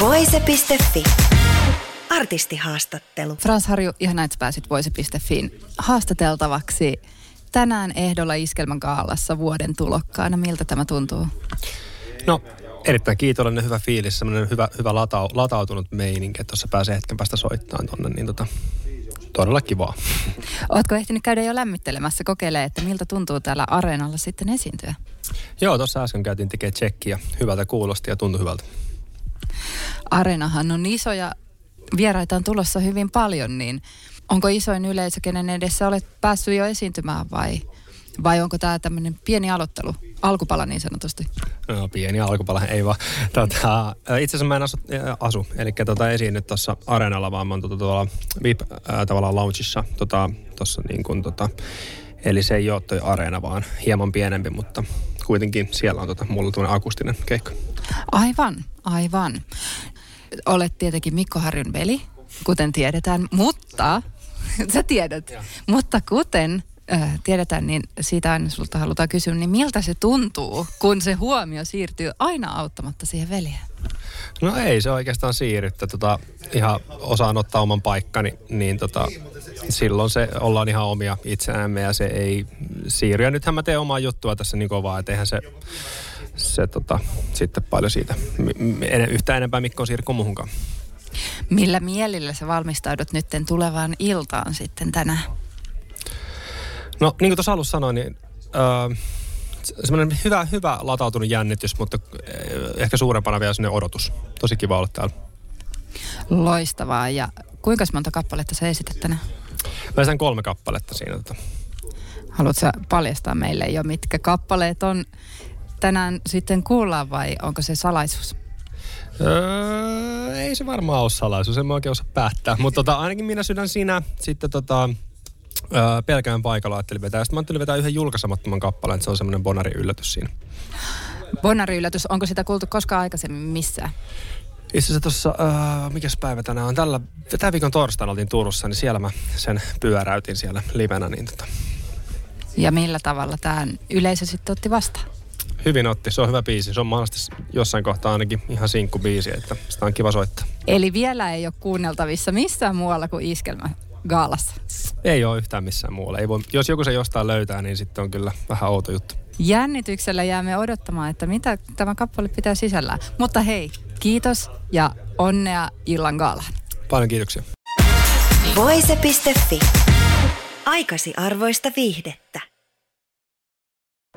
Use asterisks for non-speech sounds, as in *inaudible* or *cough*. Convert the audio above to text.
Voise.fi. Artistihaastattelu. Frans Harju, ihan että pääsit Voise.fiin haastateltavaksi tänään ehdolla Iskelmän kaalassa vuoden tulokkaana. Miltä tämä tuntuu? No, erittäin kiitollinen, hyvä fiilis, semmoinen hyvä, hyvä latau, latautunut meininki, että tuossa pääsee hetken päästä soittamaan tonne, niin tota, todella kivaa. Oletko ehtinyt käydä jo lämmittelemässä, kokeilee, että miltä tuntuu täällä areenalla sitten esiintyä? Joo, tuossa äsken käytiin tekemään tsekkiä. Hyvältä kuulosti ja tuntui hyvältä. Areenahan on iso ja vieraita on tulossa hyvin paljon, niin onko isoin yleisö, kenen edessä olet päässyt jo esiintymään vai, vai onko tämä tämmöinen pieni aloittelu, alkupala niin sanotusti? No, pieni alkupala, ei vaan. Tota, itse asiassa mä en asu, asu eli tota, esiinny tuossa areenalla, vaan mä oon tota, tuolla VIP äh, tavallaan loungeissa, tota, tossa niin kuin, tota, eli se ei ole toi areena, vaan hieman pienempi, mutta kuitenkin siellä on tota, mulla tämmöinen akustinen keikka. Aivan, aivan. Olet tietenkin Mikko Harjun veli, kuten tiedetään, mutta, *laughs* sä tiedät, ja. mutta kuten äh, tiedetään, niin siitä aina sulta halutaan kysyä, niin miltä se tuntuu, kun se huomio siirtyy aina auttamatta siihen veljeen? No ei se oikeastaan siirry, että tota, ihan osaan ottaa oman paikkani, niin tota, silloin se ollaan ihan omia itseämme ja se ei siirry. Ja nythän mä teen omaa juttua tässä niin kovaa, että eihän se, se tota, sitten paljon siitä yhtä enempää Mikko siirry kuin muuhunkaan. Millä mielillä sä valmistaudut nyt tulevaan iltaan sitten tänään? No niin kuin tuossa alussa sanoin, niin öö, semmoinen hyvä, hyvä latautunut jännitys, mutta ehkä suurempana vielä sinne odotus. Tosi kiva olla täällä. Loistavaa. Ja kuinka monta kappaletta sä esität tänään? Mä esitän kolme kappaletta siinä. Tota. Haluatko paljastaa meille jo, mitkä kappaleet on tänään sitten kuullaan vai onko se salaisuus? Öö, ei se varmaan ole salaisuus, en mä oikein osaa päättää. Mutta tota, ainakin minä sydän sinä. Sitten tota, öö, pelkään paikalla ajattelin vetää. Sitten mä ajattelin vetää yhden julkaisemattoman kappaleen, että se on semmoinen Bonari-yllätys siinä. Bonari-yllätys, onko sitä kuultu koskaan aikaisemmin missään? Itse asiassa tuossa, uh, mikäs päivä tänään on? Tällä, tämän viikon torstaina oltiin Turussa, niin siellä mä sen pyöräytin siellä livenä. Niin tota. Ja millä tavalla tämä yleisö sitten otti vastaan? Hyvin otti, se on hyvä biisi. Se on mahdollisesti jossain kohtaa ainakin ihan sinkku biisi, että sitä on kiva soittaa. Eli vielä ei ole kuunneltavissa missään muualla kuin Iskelmä Gaalassa? Ei ole yhtään missään muualla. Ei voi, jos joku se jostain löytää, niin sitten on kyllä vähän outo juttu. Jännityksellä jäämme odottamaan, että mitä tämä kappale pitää sisällään. Mutta hei, kiitos ja onnea illan gaalaan. Paljon kiitoksia. Voise.fi. Aikasi arvoista viihdettä.